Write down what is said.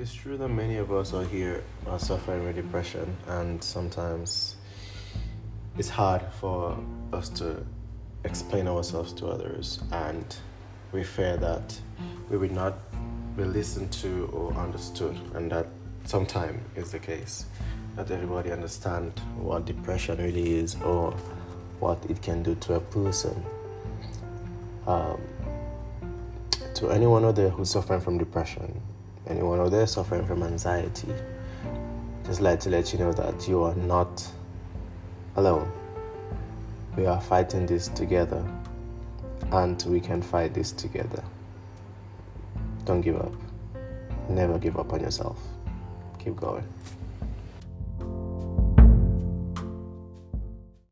is true that many of us are here are suffering with depression, and sometimes it's hard for us to explain ourselves to others, and we fear that we will not be listened to or understood, and that sometimes is the case. Not everybody understand what depression really is or what it can do to a person. Um, to anyone out there who's suffering from depression, anyone out there suffering from anxiety, just like to let you know that you are not alone. We are fighting this together, and we can fight this together. Don't give up. Never give up on yourself. Keep going.